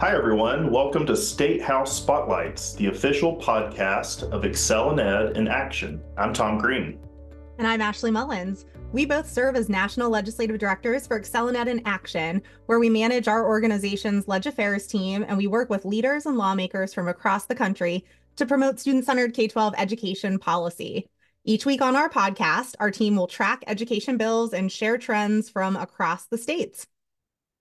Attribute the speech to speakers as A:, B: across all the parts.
A: Hi, everyone. Welcome to Statehouse Spotlights, the official podcast of ExcelinEd in Action. I'm Tom Greene.
B: And I'm Ashley Mullins. We both serve as National Legislative Directors for ExcelinEd in Action, where we manage our organization's Leg Affairs team and we work with leaders and lawmakers from across the country to promote student centered K 12 education policy. Each week on our podcast, our team will track education bills and share trends from across the states.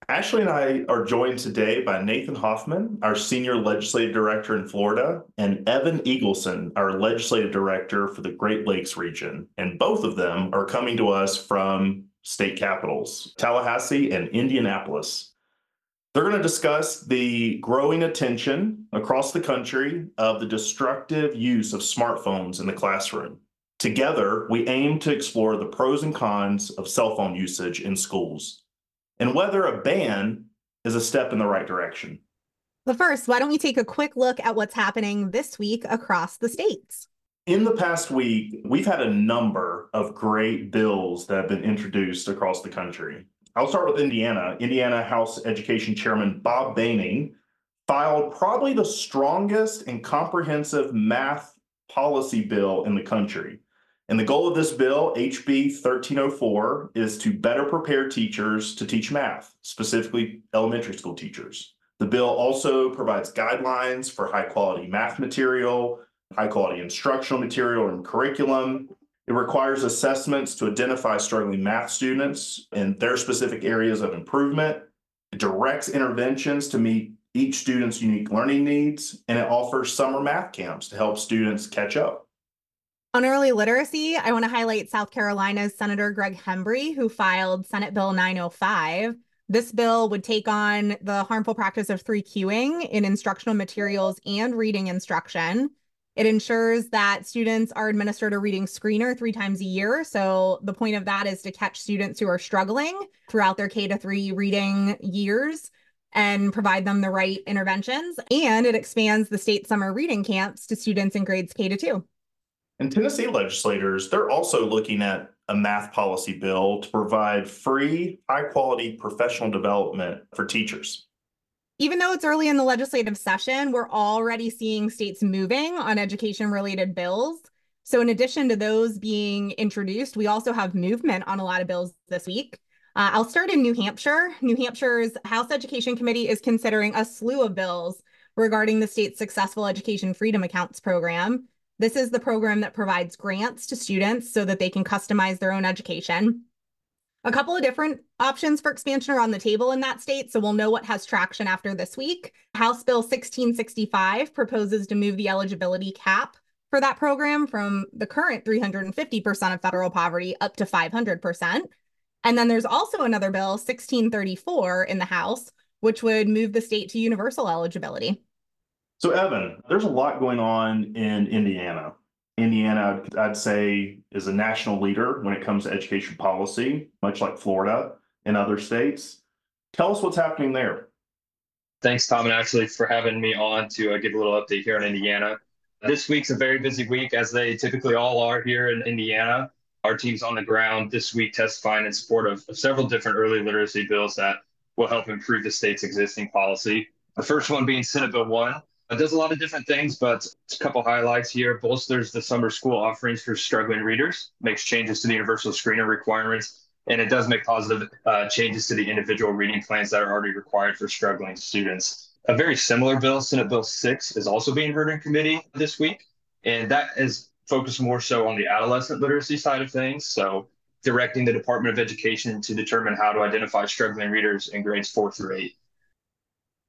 A: Ashley and I are joined today by Nathan Hoffman, our Senior Legislative Director in Florida, and Evan Eagleson, our Legislative Director for the Great Lakes region. And both of them are coming to us from state capitals, Tallahassee and Indianapolis. They're going to discuss the growing attention across the country of the destructive use of smartphones in the classroom. Together, we aim to explore the pros and cons of cell phone usage in schools and whether a ban is a step in the right direction.
B: But first, why don't we take a quick look at what's happening this week across the states?
A: In the past week, we've had a number of great bills that have been introduced across the country. I'll start with Indiana. Indiana House Education Chairman Bob Behning filed probably the strongest and comprehensive math policy bill in the country. And the goal of this bill, HB 1304, is to better prepare teachers to teach math, specifically elementary school teachers. The bill also provides guidelines for high quality math material, high quality instructional material and curriculum. It requires assessments to identify struggling math students and their specific areas of improvement. It directs interventions to meet each student's unique learning needs, and it offers summer math camps to help students catch up.
B: On early literacy, I want to highlight South Carolina's Senator Greg Hembree, who filed Senate Bill 905. This bill would take on the harmful practice of three cueing in instructional materials and reading instruction. It ensures that students are administered a reading screener three times a year. So the point of that is to catch students who are struggling throughout their K to three reading years and provide them the right interventions. And it expands the state summer reading camps to students in grades K to two.
A: And Tennessee legislators, they're also looking at a math policy bill to provide free, high quality professional development for teachers.
B: Even though it's early in the legislative session, we're already seeing states moving on education related bills. So, in addition to those being introduced, we also have movement on a lot of bills this week. Uh, I'll start in New Hampshire. New Hampshire's House Education Committee is considering a slew of bills regarding the state's Successful Education Freedom Accounts program. This is the program that provides grants to students so that they can customize their own education. A couple of different options for expansion are on the table in that state, so we'll know what has traction after this week. House Bill 1665 proposes to move the eligibility cap for that program from the current 350% of federal poverty up to 500%. And then there's also another bill, 1634, in the House, which would move the state to universal eligibility.
A: So, Evan, there's a lot going on in Indiana. Indiana, I'd say, is a national leader when it comes to education policy, much like Florida and other states. Tell us what's happening there.
C: Thanks, Tom and Ashley, for having me on to uh, give a little update here in Indiana. This week's a very busy week, as they typically all are here in Indiana. Our team's on the ground this week testifying in support of, of several different early literacy bills that will help improve the state's existing policy. The first one being Senate Bill 1, it does a lot of different things, but a couple highlights here. Bolsters the summer school offerings for struggling readers, makes changes to the universal screener requirements, and it does make positive uh, changes to the individual reading plans that are already required for struggling students. A very similar bill, Senate Bill 6, is also being heard in committee this week, and that is focused more so on the adolescent literacy side of things. So, directing the Department of Education to determine how to identify struggling readers in grades four through eight.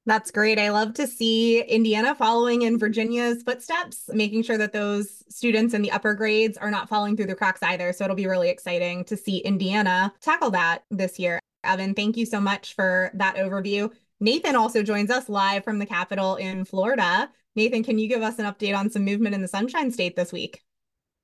B: That's great. I love to see Indiana following in Virginia's footsteps, making sure that those students in the upper grades are not falling through the cracks either. So it'll be really exciting to see Indiana tackle that this year. Evan, thank you so much for that overview. Nathan also joins us live from the Capitol in Florida. Nathan, can you give us an update on some movement in the Sunshine State this week?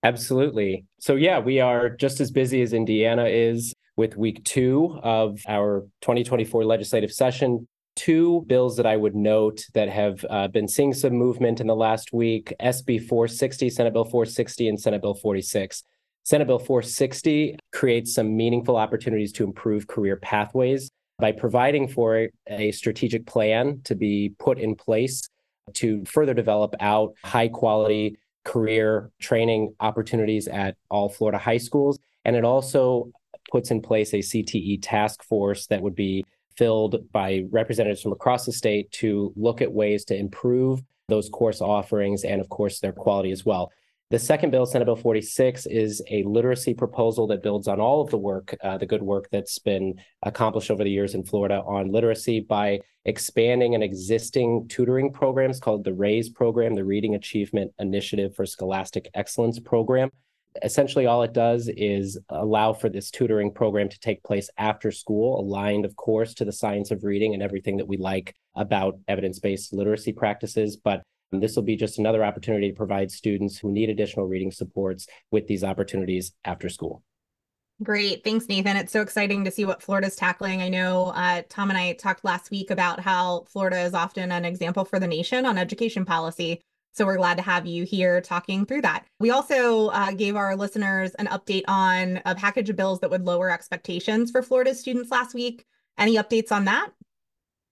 D: Absolutely. So, yeah, we are just as busy as Indiana is with week two of our 2024 legislative session two bills that I would note that have uh, been seeing some movement in the last week SB 460, Senate Bill 460, and Senate Bill 46. Senate Bill 460 creates some meaningful opportunities to improve career pathways by providing for a strategic plan to be put in place to further develop out high quality career training opportunities at all Florida high schools. And it also puts in place a CTE task force that would be filled by representatives from across the state to look at ways to improve those course offerings and, of course, their quality as well. The second bill, Senate Bill 46, is a literacy proposal that builds on all of the work, uh, the good work that's been accomplished over the years in Florida on literacy by expanding an existing tutoring programs called the RAISE program, the Reading Achievement Initiative for Scholastic Excellence program. Essentially, all it does is allow for this tutoring program to take place after school, aligned, of course, to the science of reading and everything that we like about evidence based literacy practices. But this will be just another opportunity to provide students who need additional reading supports with these opportunities after school.
B: Great. Thanks, Nathan. It's so exciting to see what Florida's tackling. I know uh, Tom and I talked last week about how Florida is often an example for the nation on education policy. So we're glad to have you here talking through that. We also uh, gave our listeners an update on a package of bills that would lower expectations for Florida students last week. Any updates on that?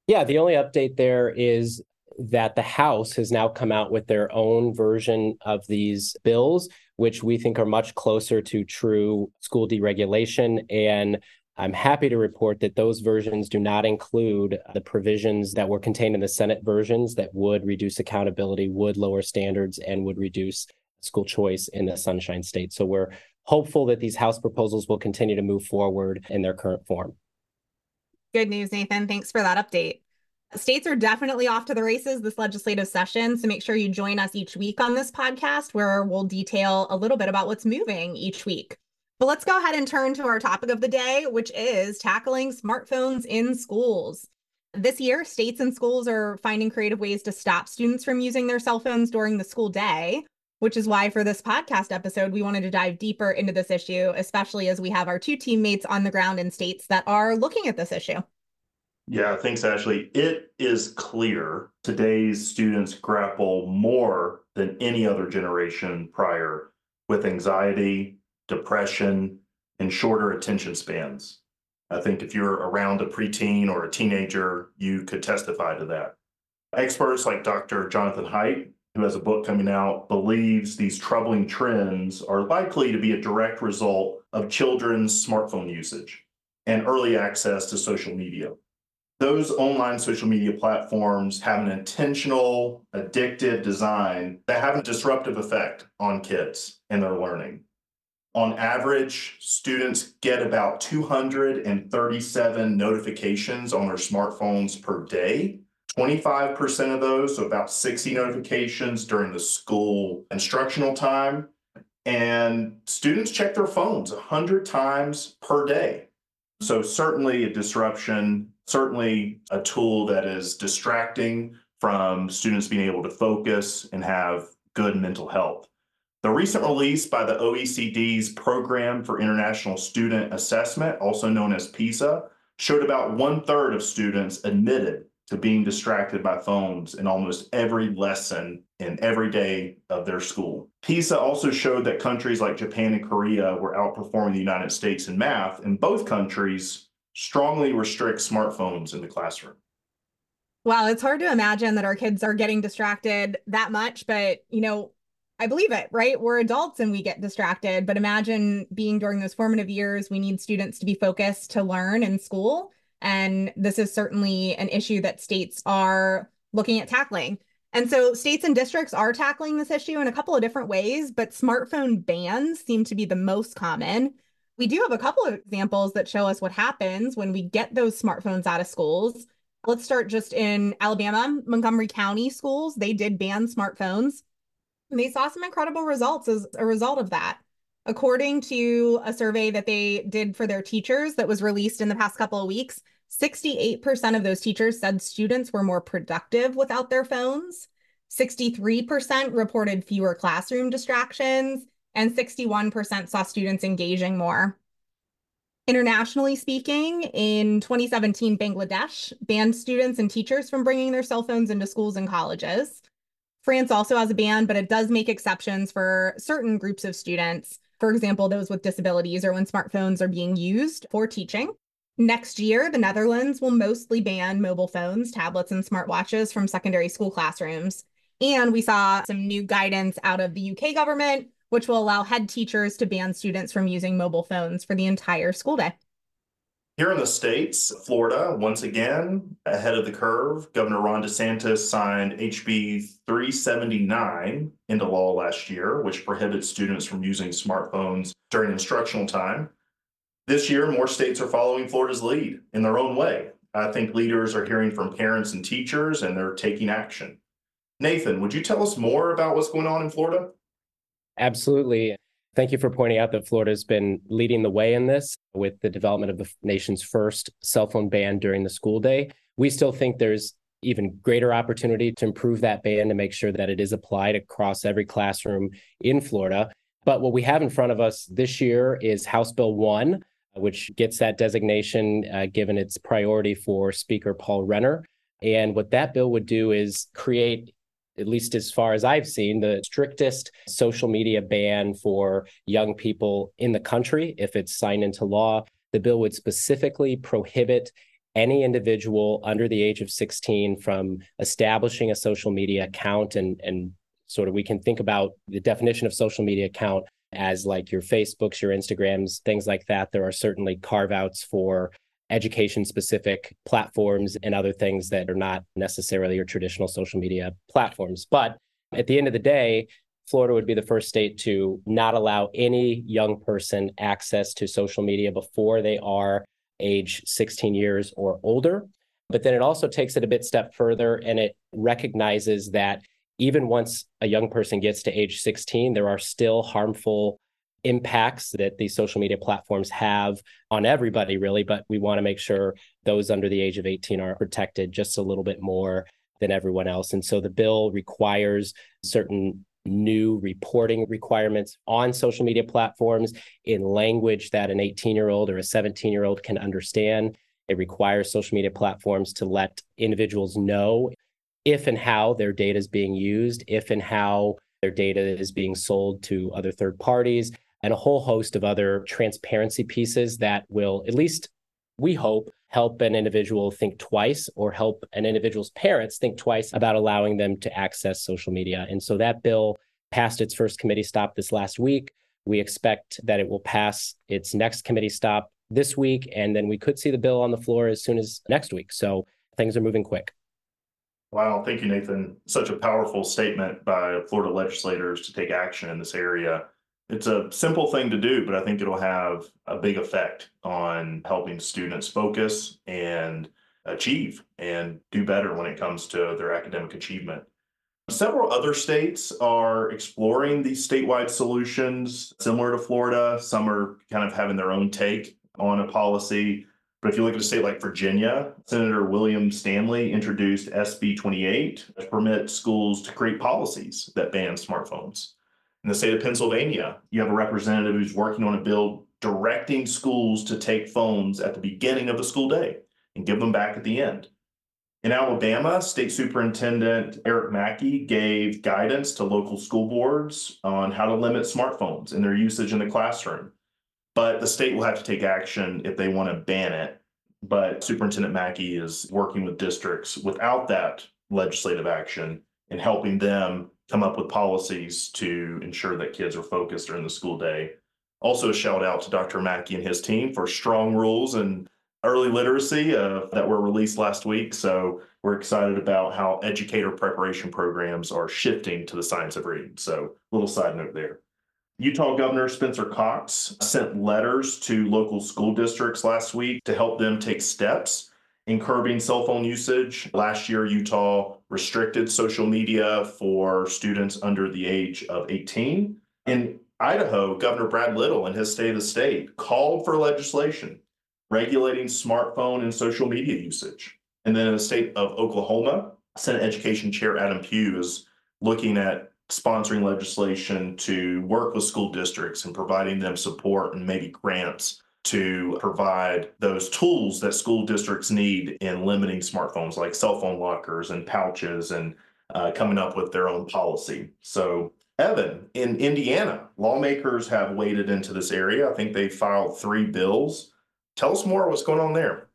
D: Yeah, the only update there is that the House has now come out with their own version of these bills, which we think are much closer to true school deregulation and I'm happy to report that those versions do not include the provisions that were contained in the Senate versions that would reduce accountability, would lower standards, and would reduce school choice in the Sunshine State. So we're hopeful that these House proposals will continue to move forward in their current form.
B: Good news, Nathan. Thanks for that update. States are definitely off to the races this legislative session. So make sure you join us each week on this podcast where we'll detail a little bit about what's moving each week. But let's go ahead and turn to our topic of the day, which is tackling smartphones in schools. This year, states and schools are finding creative ways to stop students from using their cell phones during the school day, which is why for this podcast episode, we wanted to dive deeper into this issue, especially as we have our two teammates on the ground in states that are looking at this issue.
A: Yeah, thanks, Ashley. It is clear today's students grapple more than any other generation prior with anxiety, depression, and shorter attention spans. I think if you're around a preteen or a teenager, you could testify to that. Experts like Dr. Jonathan Haidt, who has a book coming out, believes these troubling trends are likely to be a direct result of children's smartphone usage and early access to social media. Those online social media platforms have an intentional, addictive design that have a disruptive effect on kids and their learning. On average, students get about 237 notifications on their smartphones per day. 25% of those, so about 60 notifications during the school instructional time. And students check their phones 100 times per day. So, certainly a disruption, certainly a tool that is distracting from students being able to focus and have good mental health. The recent release by the OECD's Program for International Student Assessment, also known as PISA, showed about one third of students admitted to being distracted by phones in almost every lesson in every day of their school. PISA also showed that countries like Japan and Korea were outperforming the United States in math, and both countries strongly restrict smartphones in the classroom.
B: Wow, it's hard to imagine that our kids are getting distracted that much, but you know, I believe it, right? We're adults and we get distracted, but imagine being during those formative years, we need students to be focused to learn in school. And this is certainly an issue that states are looking at tackling. And so states and districts are tackling this issue in a couple of different ways, but smartphone bans seem to be the most common. We do have a couple of examples that show us what happens when we get those smartphones out of schools. Let's start just in Alabama, Montgomery County schools, they did ban smartphones. They saw some incredible results as a result of that. According to a survey that they did for their teachers that was released in the past couple of weeks, 68% of those teachers said students were more productive without their phones. 63% reported fewer classroom distractions, and 61% saw students engaging more. Internationally speaking, in 2017, Bangladesh banned students and teachers from bringing their cell phones into schools and colleges. France also has a ban, but it does make exceptions for certain groups of students. For example, those with disabilities or when smartphones are being used for teaching. Next year, the Netherlands will mostly ban mobile phones, tablets, and smartwatches from secondary school classrooms. And we saw some new guidance out of the UK government, which will allow head teachers to ban students from using mobile phones for the entire school day.
A: Here in the States, Florida, once again, ahead of the curve, Governor Ron DeSantis signed HB 379 into law last year, which prohibits students from using smartphones during instructional time. This year, more states are following Florida's lead in their own way. I think leaders are hearing from parents and teachers, and they're taking action. Nathan, would you tell us more about what's going on in Florida?
D: Absolutely. Thank you for pointing out that Florida has been leading the way in this with the development of the nation's first cell phone ban during the school day. We still think there's even greater opportunity to improve that ban to make sure that it is applied across every classroom in Florida. But what we have in front of us this year is House Bill 1, which gets that designation uh, given its priority for Speaker Paul Renner. And what that bill would do is create at least as far as I've seen, the strictest social media ban for young people in the country. If it's signed into law, the bill would specifically prohibit any individual under the age of 16 from establishing a social media account and and sort of we can think about the definition of social media account as like your Facebooks, your Instagrams, things like that. There are certainly carve outs for education specific platforms and other things that are not necessarily your traditional social media platforms. But at the end of the day, Florida would be the first state to not allow any young person access to social media before they are age 16 years or older. But then it also takes it a bit step further and it recognizes that even once a young person gets to age 16, there are still harmful impacts that these social media platforms have on everybody, really. But we want to make sure those under the age of 18 are protected just a little bit more than everyone else. And so the bill requires certain new reporting requirements on social media platforms in language that an 18 year old or a 17 year old can understand. It requires social media platforms to let individuals know if and how their data is being used, if and how their data is being sold to other third parties, and a whole host of other transparency pieces that will, at least we hope, help an individual think twice or help an individual's parents think twice about allowing them to access social media. And so that bill passed its first committee stop this last week. We expect that it will pass its next committee stop this week, and then we could see the bill on the floor as soon as next week. So things are moving quick.
A: Wow, thank you, Nathan. Such a powerful statement by Florida legislators to take action in this area it's a simple thing to do, but I think it'll have a big effect on helping students focus and achieve and do better when it comes to their academic achievement. Several other states are exploring these statewide solutions similar to Florida. Some are kind of having their own take on a policy. But if you look at a state like Virginia, Senator William Stanley introduced SB 28 to permit schools to create policies that ban smartphones. In the state of Pennsylvania, you have a representative who's working on a bill directing schools to take phones at the beginning of the school day and give them back at the end. In Alabama, State Superintendent Eric Mackey gave guidance to local school boards on how to limit smartphones and their usage in the classroom. But the state will have to take action if they want to ban it. But Superintendent Mackey is working with districts without that legislative action and helping them come up with policies to ensure that kids are focused during the school day. Also, a shout out to Dr. Mackey and his team for strong rules and early literacy uh, that were released last week. So we're excited about how educator preparation programs are shifting to the science of reading. So, little side note there. Utah Governor Spencer Cox sent letters to local school districts last week to help them take steps in curbing cell phone usage. Last year, Utah restricted social media for students under the age of 18. In Idaho, Governor Brad Little in his State of the State called for legislation regulating smartphone and social media usage. And then in the state of Oklahoma, Senate Education Chair Adam Pugh is looking at sponsoring legislation to work with school districts and providing them support and maybe grants to provide those tools that school districts need in limiting smartphones like cell phone lockers and pouches and uh, coming up with their own policy. So, Evan, in Indiana, lawmakers have waded into this area. I think they filed three bills Tell us more what's going on there.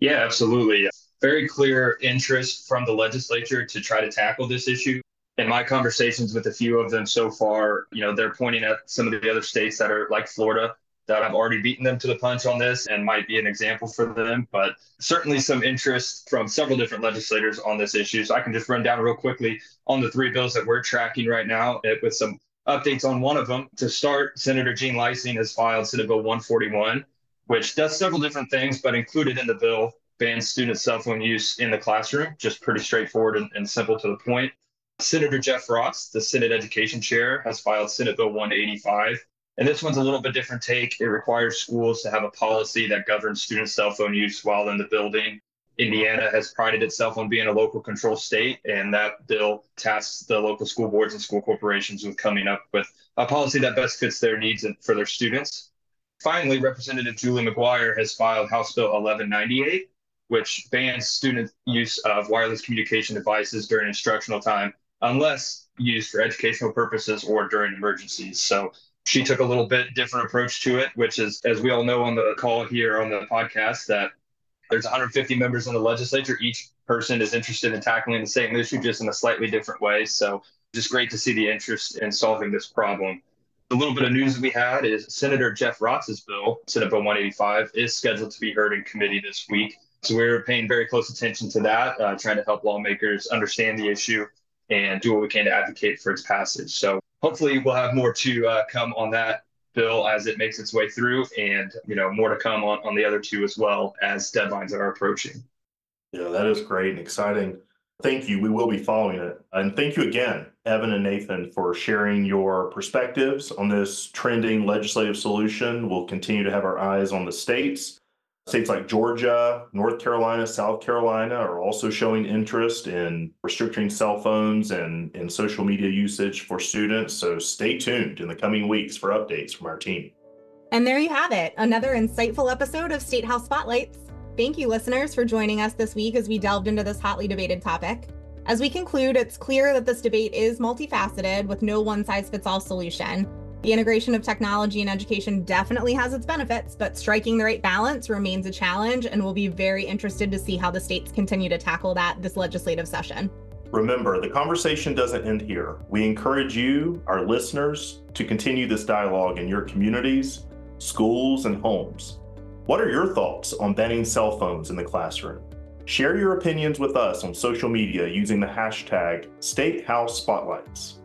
C: Yeah, absolutely. Very clear interest from the legislature to try to tackle this issue. In my conversations with a few of them so far, you know, they're pointing at some of the other states that are like Florida that I've already beaten them to the punch on this and might be an example for them. But certainly some interest from several different legislators on this issue. So I can just run down real quickly on the three bills that we're tracking right now with some updates on one of them. To start, Senator Jean Leising has filed Senate Bill 141, which does several different things, but included in the bill bans student cell phone use in the classroom, just pretty straightforward and, and simple to the point. Senator Jeff Raatz, the Senate Education Chair, has filed Senate Bill 185, and this one's a little bit different take. It requires schools to have a policy that governs student cell phone use while in the building. Indiana has prided itself on being a local control state, and that bill tasks the local school boards and school corporations with coming up with a policy that best fits their needs and for their students. Finally, Representative Julie McGuire has filed House Bill 1198, which bans student use of wireless communication devices during instructional time unless used for educational purposes or during emergencies. So she took a little bit different approach to it, which is, as we all know on the call here on the podcast, that there's 150 members in the legislature. Each person is interested in tackling the same issue, just in a slightly different way. So, just great to see the interest in solving this problem. The little bit of news we had is Senator Jeff Raatz's bill, Senate Bill 185, is scheduled to be heard in committee this week. So we're paying very close attention to that, uh, trying to help lawmakers understand the issue and do what we can to advocate for its passage. So hopefully we'll have more to uh, come on that bill as it makes its way through and you know more to come on, on the other two as well as deadlines are approaching.
A: Yeah that is great and exciting. Thank you. We will be following it. And thank you again evan and nathan for sharing your perspectives on this trending legislative solution. We'll continue to have our eyes on the states States like Georgia, North Carolina, South Carolina are also showing interest in restricting cell phones and, and social media usage for students. So stay tuned in the coming weeks for updates from our team.
B: And there you have it, another insightful episode of Statehouse Spotlights. Thank you, listeners, for joining us this week as we delved into this hotly debated topic. As we conclude, it's clear that this debate is multifaceted with no one size fits all solution. The integration of technology and education definitely has its benefits, but striking the right balance remains a challenge, and we'll be very interested to see how the states continue to tackle that this legislative session.
A: Remember, the conversation doesn't end here. We encourage you, our listeners, to continue this dialogue in your communities, schools, and homes. What are your thoughts on banning cell phones in the classroom? Share your opinions with us on social media using the hashtag StateHouseSpotlights.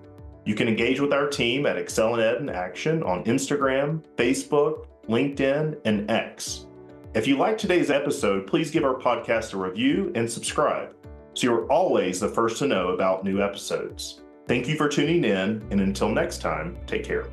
A: You can engage with our team at ExcelinEd in Action on Instagram, Facebook, LinkedIn, and X. If you like today's episode, please give our podcast a review and subscribe so you're always the first to know about new episodes. Thank you for tuning in, and until next time, take care.